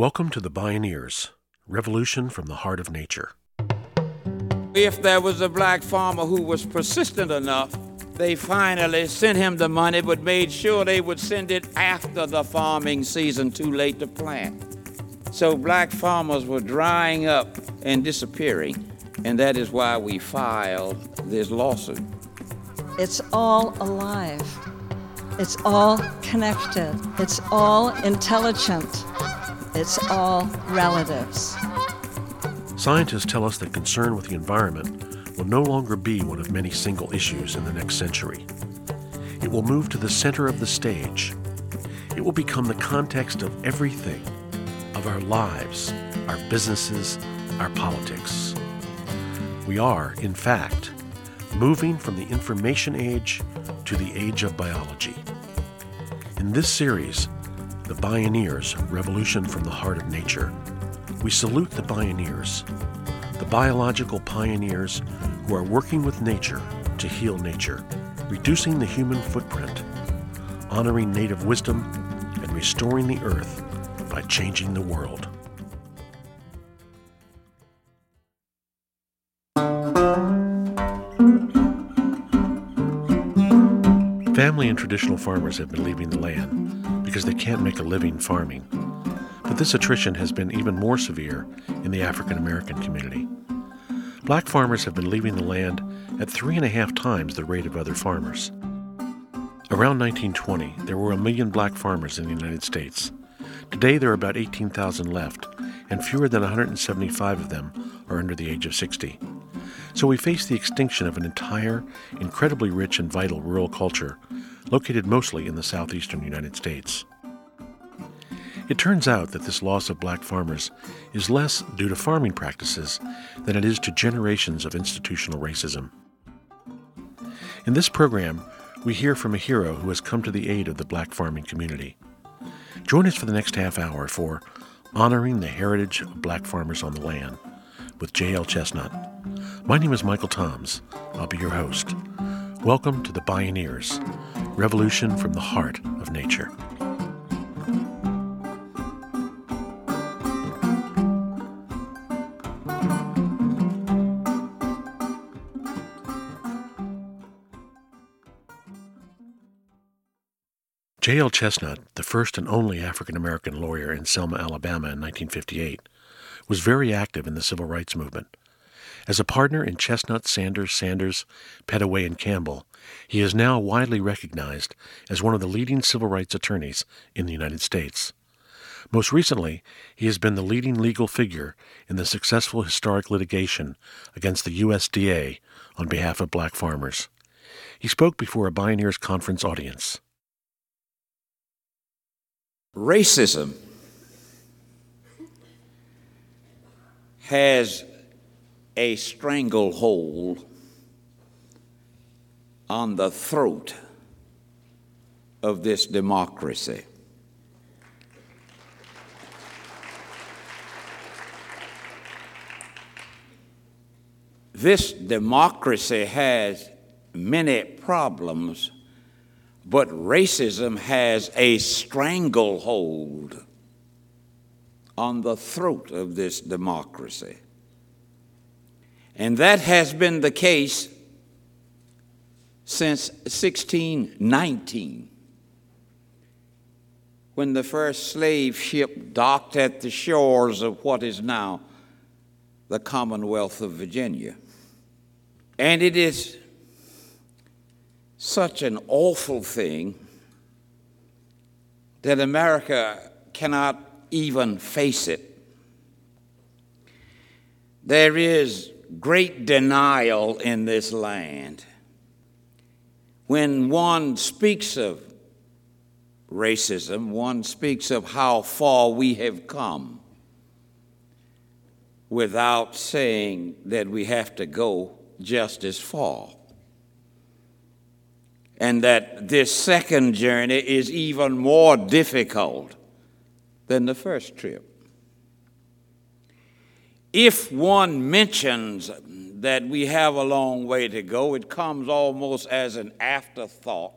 Welcome to the Bioneers Revolution from the Heart of Nature. If there was a black farmer who was persistent enough, they finally sent him the money, but made sure they would send it after the farming season, too late to plant. So black farmers were drying up and disappearing, and that is why we filed this lawsuit. It's all alive. It's all connected. It's all intelligent. It's all relatives. Scientists tell us that concern with the environment will no longer be one of many single issues in the next century. It will move to the center of the stage. It will become the context of everything, of our lives, our businesses, our politics. We are, in fact, moving from the information age to the age of biology. In this series, The Bioneers Revolution from the Heart of Nature, we salute the pioneers, the biological pioneers who are working with nature to heal nature, reducing the human footprint, honoring native wisdom, and restoring the earth by changing the world. Family and traditional farmers have been leaving the land because they can't make a living farming. But this attrition has been even more severe in the African American community. Black farmers have been leaving the land at three and a half times the rate of other farmers. Around 1920, there were a million black farmers in the United States. Today, there are about 18,000 left, and fewer than 175 of them are under the age of 60. So we face the extinction of an entire, incredibly rich and vital rural culture located mostly in the southeastern United States. It turns out that this loss of black farmers is less due to farming practices than it is to generations of institutional racism. In this program, we hear from a hero who has come to the aid of the black farming community. Join us for the next half hour for Honoring the Heritage of Black Farmers on the Land with J.L. Chestnut. My name is Michael Toms. I'll be your host. Welcome to the Bioneers Revolution from the Heart of Nature. J.L. Chestnut, the first and only African American lawyer in Selma, Alabama in 1958, was very active in the civil rights movement. As a partner in Chestnut, Sanders, Sanders, Pettaway, and Campbell, he is now widely recognized as one of the leading civil rights attorneys in the United States. Most recently, he has been the leading legal figure in the successful historic litigation against the USDA on behalf of black farmers. He spoke before a Bioneers Conference audience. Racism has a stranglehold on the throat of this democracy. This democracy has many problems but racism has a stranglehold on the throat of this democracy. And that has been the case since 1619, when the first slave ship docked at the shores of what is now the Commonwealth of Virginia. And it is such an awful thing that America cannot even face it. There is great denial in this land. When one speaks of racism, one speaks of how far we have come without saying that we have to go just as far and that this second journey is even more difficult than the first trip. If one mentions that we have a long way to go, it comes almost as an afterthought,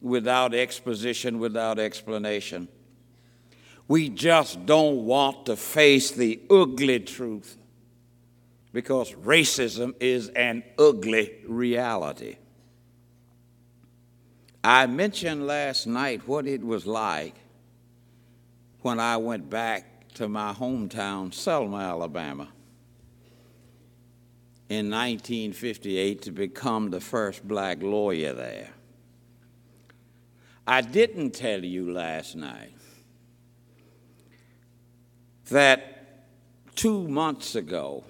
without exposition, without explanation. We just don't want to face the ugly truth because racism is an ugly reality. I mentioned last night what it was like when I went back to my hometown, Selma, Alabama, in 1958 to become the first black lawyer there. I didn't tell you last night that two months ago,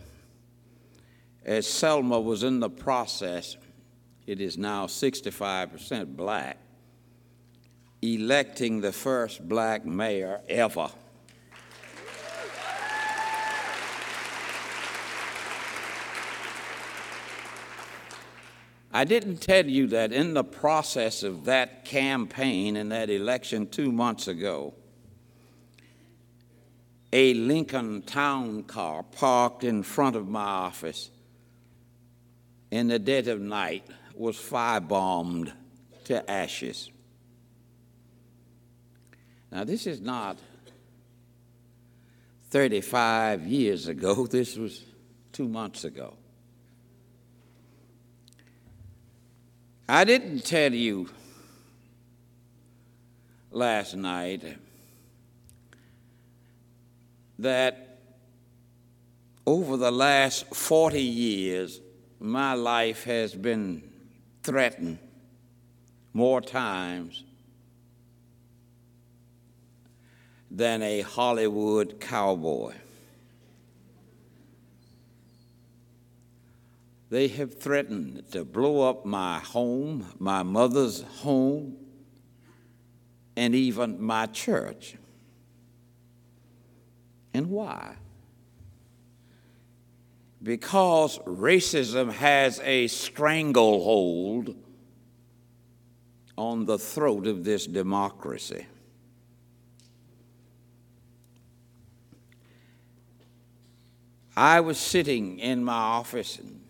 as Selma was in the process, it is now 65% black, electing the first black mayor ever. I didn't tell you that in the process of that campaign and that election two months ago, a Lincoln town car parked in front of my office in the dead of night was firebombed to ashes. Now, this is not 35 years ago, this was two months ago. I didn't tell you last night that over the last 40 years, my life has been threatened more times than a Hollywood cowboy. They have threatened to blow up my home, my mother's home, and even my church. And why? Because racism has a stranglehold on the throat of this democracy. I was sitting in my office, and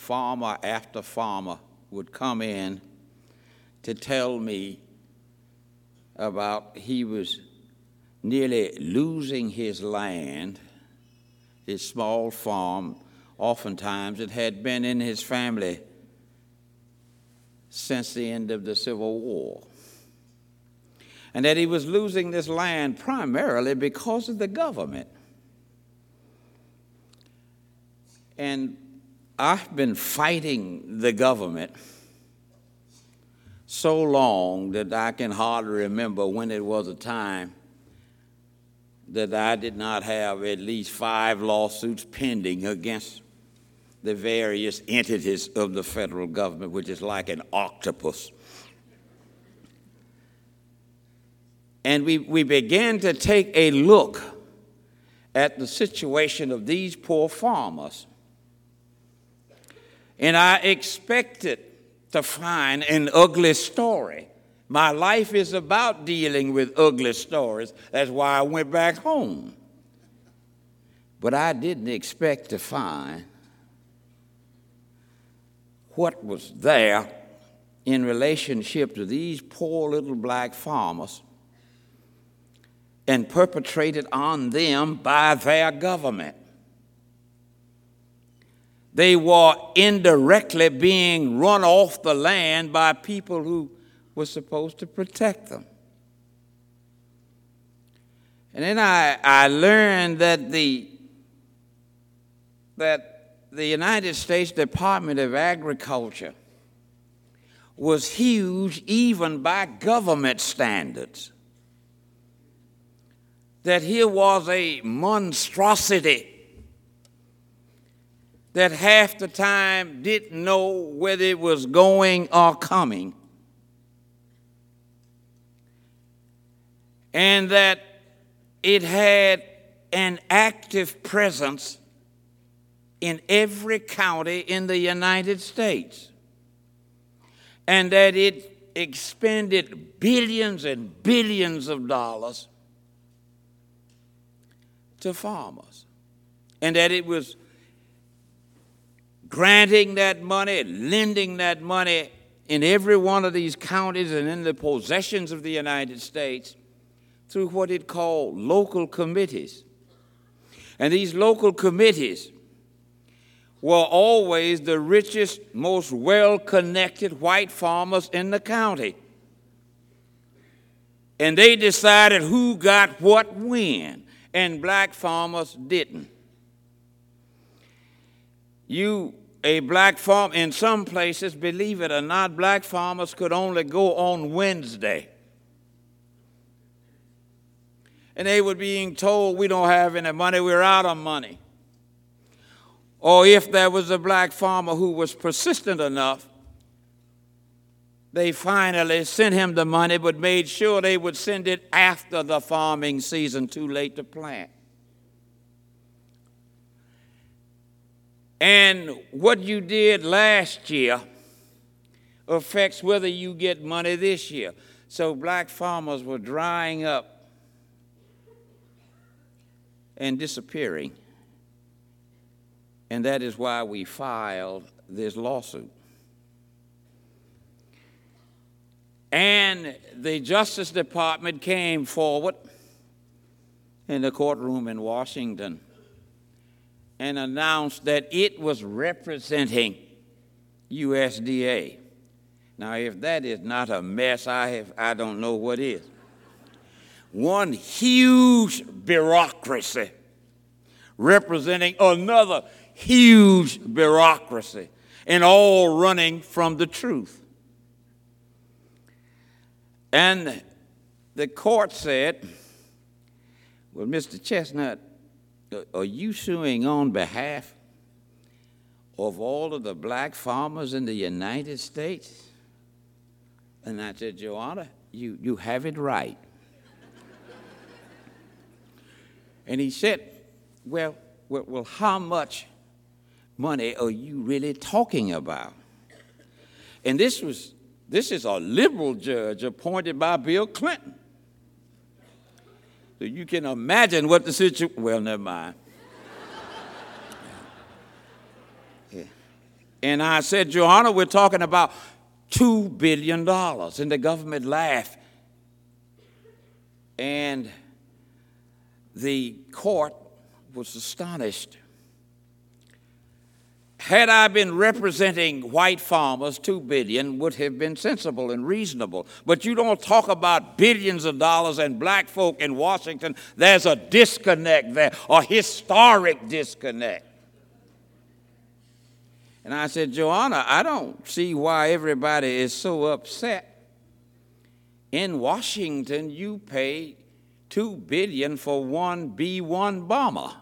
farmer after farmer would come in to tell me about he was nearly losing his land, his small farm. Oftentimes, it had been in his family since the end of the Civil War. And that he was losing this land primarily because of the government. And I've been fighting the government so long that I can hardly remember when it was a time that I did not have at least five lawsuits pending against the various entities of the federal government, which is like an octopus. And we, we began to take a look at the situation of these poor farmers. And I expected to find an ugly story. My life is about dealing with ugly stories. That's why I went back home. But I didn't expect to find what was there in relationship to these poor little black farmers and perpetrated on them by their government. They were indirectly being run off the land by people who were supposed to protect them. And then I, I learned that the, that the United States Department of Agriculture was huge even by government standards. That here was a monstrosity that half the time didn't know whether it was going or coming. and that it had an active presence in every county in the United States, and that it expended billions and billions of dollars to farmers, and that it was granting that money, lending that money in every one of these counties and in the possessions of the United States through what it called local committees. And these local committees were always the richest, most well connected white farmers in the county. And they decided who got what when, and black farmers didn't. You, a black farm, in some places, believe it or not, black farmers could only go on Wednesday. And they were being told, We don't have any money, we're out of money. Or if there was a black farmer who was persistent enough, they finally sent him the money, but made sure they would send it after the farming season, too late to plant. And what you did last year affects whether you get money this year. So black farmers were drying up and disappearing. And that is why we filed this lawsuit. And the Justice Department came forward in the courtroom in Washington and announced that it was representing USDA. Now, if that is not a mess, I, have, I don't know what is. One huge bureaucracy representing another huge bureaucracy and all running from the truth. And the court said, Well, Mr. Chestnut, are you suing on behalf of all of the black farmers in the United States? And I said, Joanna, you, you have it right. and he said, well, well, well, how much money are you really talking about? And this was this is a liberal judge appointed by Bill Clinton. So you can imagine what the situation. Well, never mind. And I said, Your Honor, we're talking about two billion dollars, and the government laughed. And the court was astonished. Had I been representing white farmers, two billion would have been sensible and reasonable. But you don't talk about billions of dollars and black folk in Washington. There's a disconnect there, a historic disconnect. And I said, Joanna, I don't see why everybody is so upset. In Washington, you pay two billion for one B-1 bomber.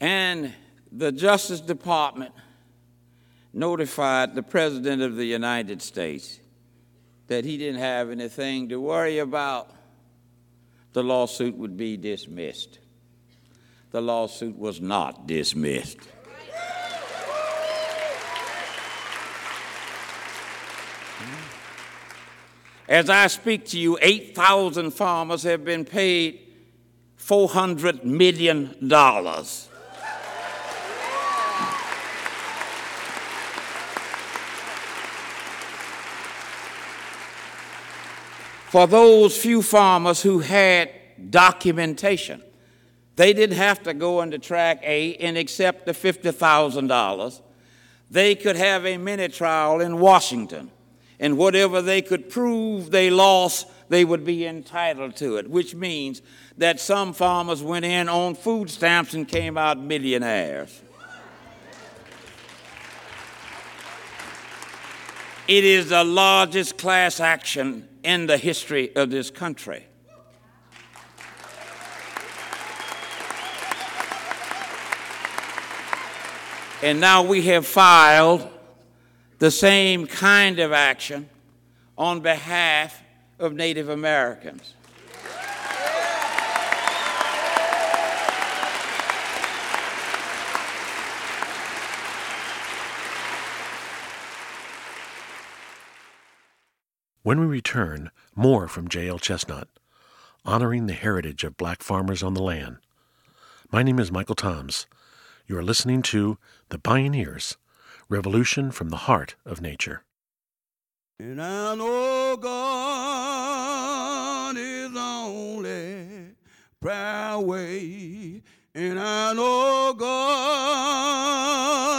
And the Justice Department notified the President of the United States that he didn't have anything to worry about. The lawsuit would be dismissed. The lawsuit was not dismissed. As I speak to you, 8,000 farmers have been paid $400 million. For those few farmers who had documentation. They didn't have to go into track A and accept the $50,000. They could have a mini trial in Washington, and whatever they could prove they lost, they would be entitled to it, which means that some farmers went in on food stamps and came out millionaires. It is the largest class action in the history of this country. And now we have filed the same kind of action on behalf of Native Americans. When we return, more from J.L. Chestnut, honoring the heritage of black farmers on the land. My name is Michael Toms. You are listening to The Bioneers Revolution from the Heart of Nature. And I know God is only prayer way. And I know God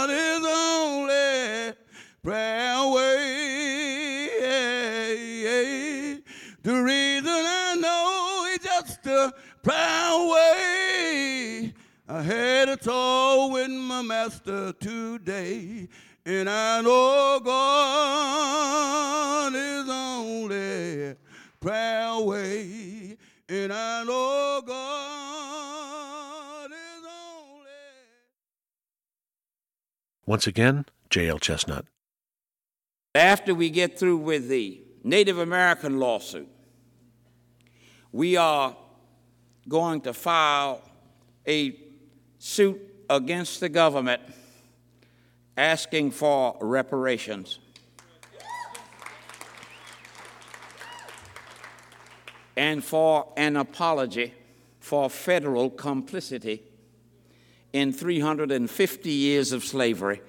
it's just a way. I had a talk with my master today. And I know God is only prayer way. And I know God is only. Once again, J.L. Chestnut. After we get through with the Native American lawsuit, we are going to file a suit against the government asking for reparations. and for an apology for federal complicity in 350 years of slavery.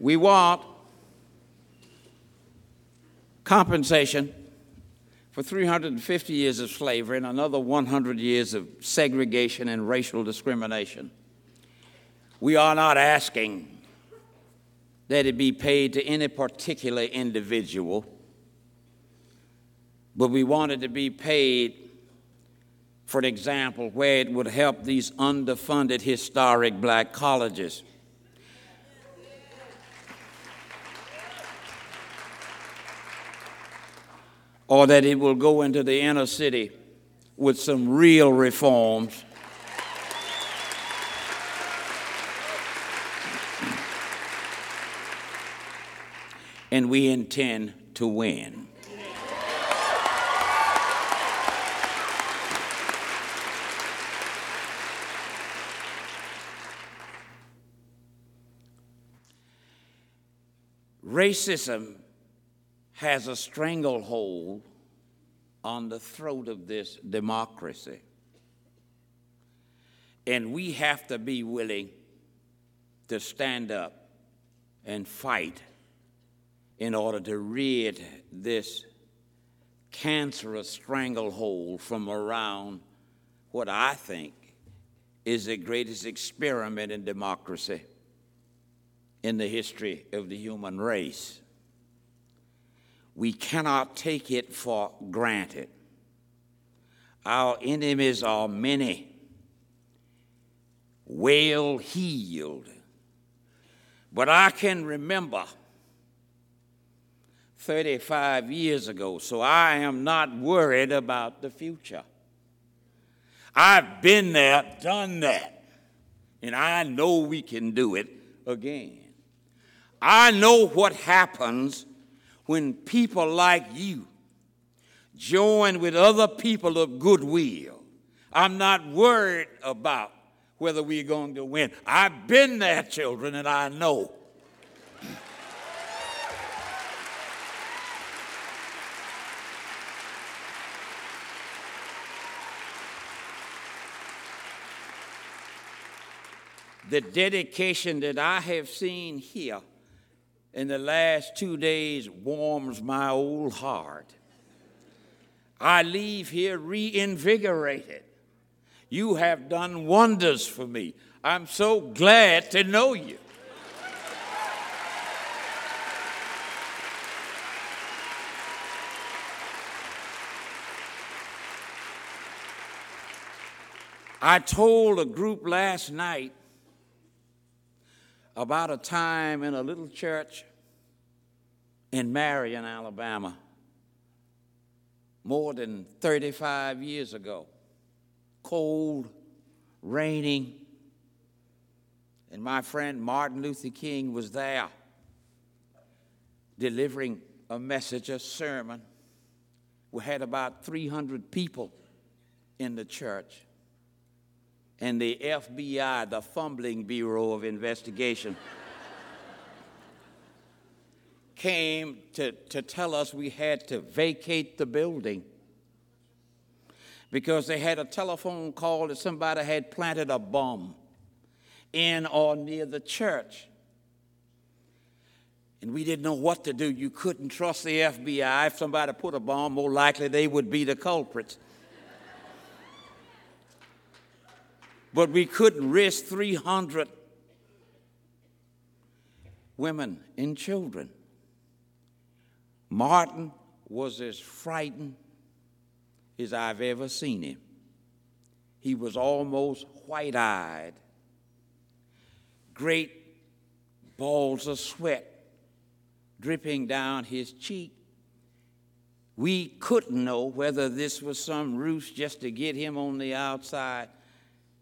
We want compensation for 350 years of slavery and another 100 years of segregation and racial discrimination. We are not asking that it be paid to any particular individual, but we want it to be paid, for an example, where it would help these underfunded historic black colleges. Or that it will go into the inner city with some real reforms. And we intend to win. Racism has a stranglehold on the throat of this democracy. And we have to be willing to stand up and fight in order to rid this cancerous stranglehold from around what I think is the greatest experiment in democracy in the history of the human race we cannot take it for granted. Our enemies are many, well heeled. But I can remember 35 years ago, so I am not worried about the future. I've been there, done that, and I know we can do it again. I know what happens when people like you join with other people of goodwill. I'm not worried about whether we're going to win. I've been there, children, and I know. the dedication that I have seen here in the last two days warms my old heart. I leave here reinvigorated. You have done wonders for me. I'm so glad to know you. I told a group last night about a time in a little church in Marion, Alabama, more than 35 years ago. Cold, raining, and my friend Martin Luther King was there delivering a message, a sermon. We had about 300 people in the church and the FBI, the Fumbling Bureau of Investigation, came to, to tell us we had to vacate the building because they had a telephone call that somebody had planted a bomb in or near the church. And we didn't know what to do. You couldn't trust the FBI. If somebody put a bomb, more likely they would be the culprits. but we couldn't risk 300 women and children. Martin was as frightened as I've ever seen him. He was almost white eyed, great balls of sweat dripping down his cheek. We couldn't know whether this was some ruse just to get him on the outside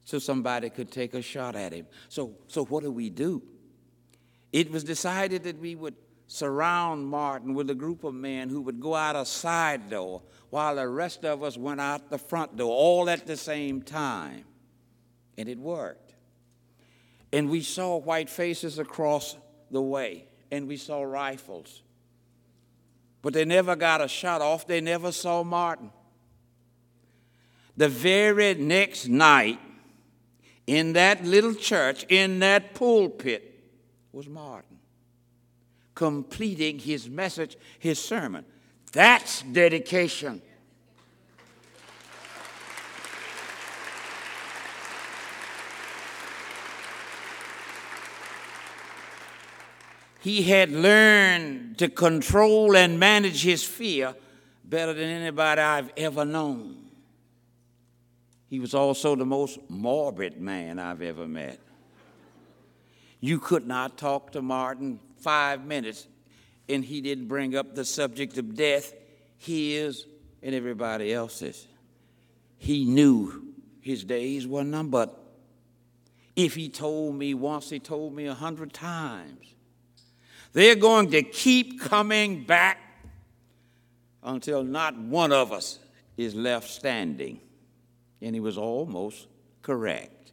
so somebody could take a shot at him. So, so what do we do? It was decided that we would surround Martin with a group of men who would go out a side door while the rest of us went out the front door, all at the same time. And it worked. And we saw white faces across the way, and we saw rifles. But they never got a shot off, they never saw Martin. The very next night, in that little church, in that pulpit, was Martin, completing his message, his sermon. That's dedication. He had learned to control and manage his fear better than anybody I've ever known. He was also the most morbid man I've ever met. You could not talk to Martin five minutes and he didn't bring up the subject of death, his and everybody else's. He knew his days were numbered. If he told me once, he told me a hundred times. They're going to keep coming back until not one of us is left standing. And he was almost correct.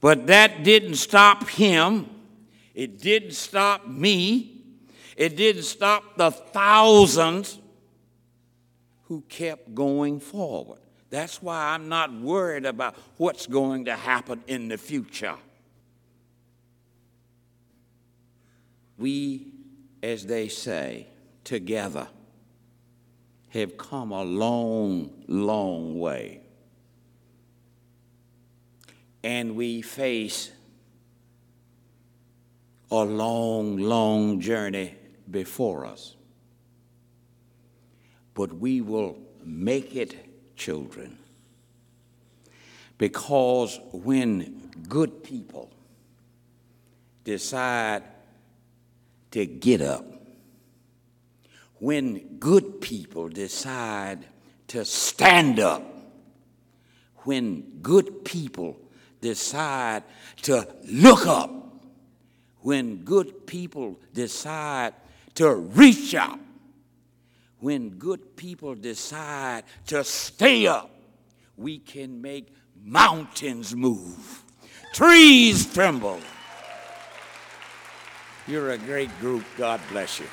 But that didn't stop him. It didn't stop me. It didn't stop the thousands who kept going forward. That's why I'm not worried about what's going to happen in the future. We, as they say, together have come a long, long way. And we face a long, long journey before us. But we will make it, children, because when good people decide to get up, when good people decide to stand up, when good people decide to look up, when good people decide to reach out, when good people decide to stay up, we can make mountains move, trees tremble. You're a great group. God bless you.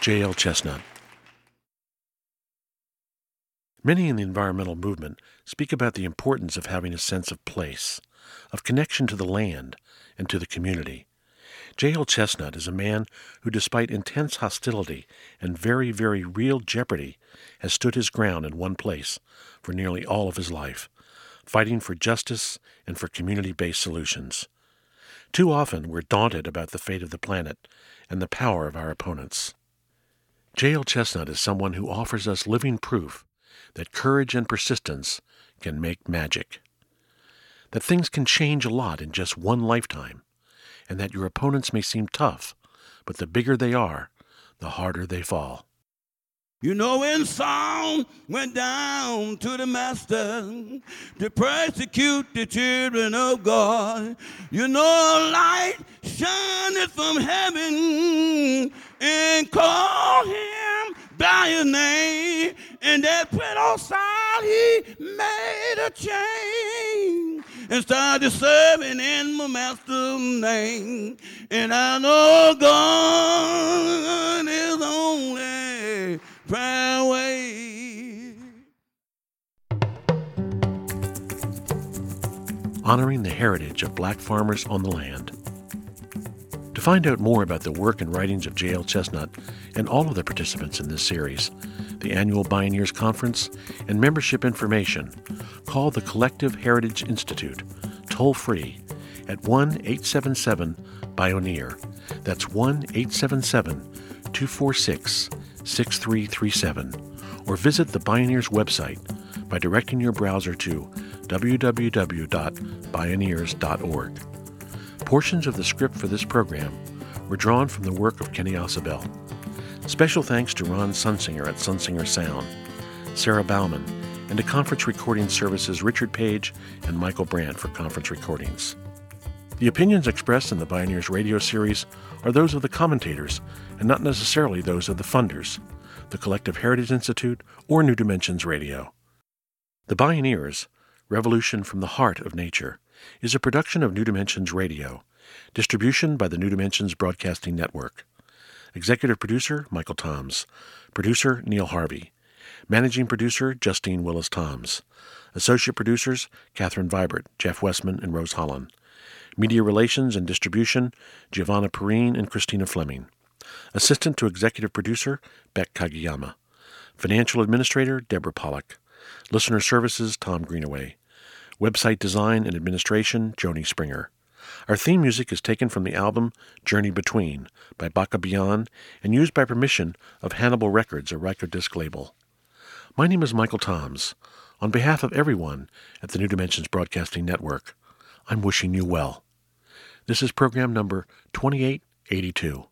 J.L. Chestnut. Many in the environmental movement speak about the importance of having a sense of place, of connection to the land and to the community. J.L. Chestnut is a man who, despite intense hostility and very, very real jeopardy, has stood his ground in one place for nearly all of his life, fighting for justice and for community based solutions. Too often we're daunted about the fate of the planet and the power of our opponents. J.L. Chestnut is someone who offers us living proof that courage and persistence can make magic. That things can change a lot in just one lifetime, and that your opponents may seem tough, but the bigger they are, the harder they fall. You know, when Saul went down to the master to persecute the children of God, you know, a light shined from heaven and called him by his name. And that old side, he made a change and started serving in my master's name. And I know God is only Honoring the heritage of black farmers on the land. To find out more about the work and writings of J.L. Chestnut and all of the participants in this series, the annual Bioneers Conference, and membership information, call the Collective Heritage Institute toll free at 1 877 Bioneer. That's 1 877 246 6337. Or visit the Bioneers website by directing your browser to www.bioneers.org. Portions of the script for this program were drawn from the work of Kenny Ausubel. Special thanks to Ron Sunsinger at Sunsinger Sound, Sarah Bauman, and to Conference Recording Services Richard Page and Michael Brandt for conference recordings. The opinions expressed in the Bioneers radio series are those of the commentators and not necessarily those of the funders, the Collective Heritage Institute, or New Dimensions Radio. The Bioneers, Revolution from the Heart of Nature, is a production of New Dimensions Radio, distribution by the New Dimensions Broadcasting Network. Executive producer Michael Toms, producer Neil Harvey, managing producer Justine Willis Toms, associate producers Catherine Vibert, Jeff Westman, and Rose Holland, media relations and distribution Giovanna Perrine and Christina Fleming, assistant to executive producer Beck Kagiyama, financial administrator Deborah Pollock, listener services Tom Greenaway. Website design and administration, Joni Springer. Our theme music is taken from the album Journey Between by Beyond and used by permission of Hannibal Records, a Rykodisc label. My name is Michael Toms. On behalf of everyone at the New Dimensions Broadcasting Network, I'm wishing you well. This is program number 2882.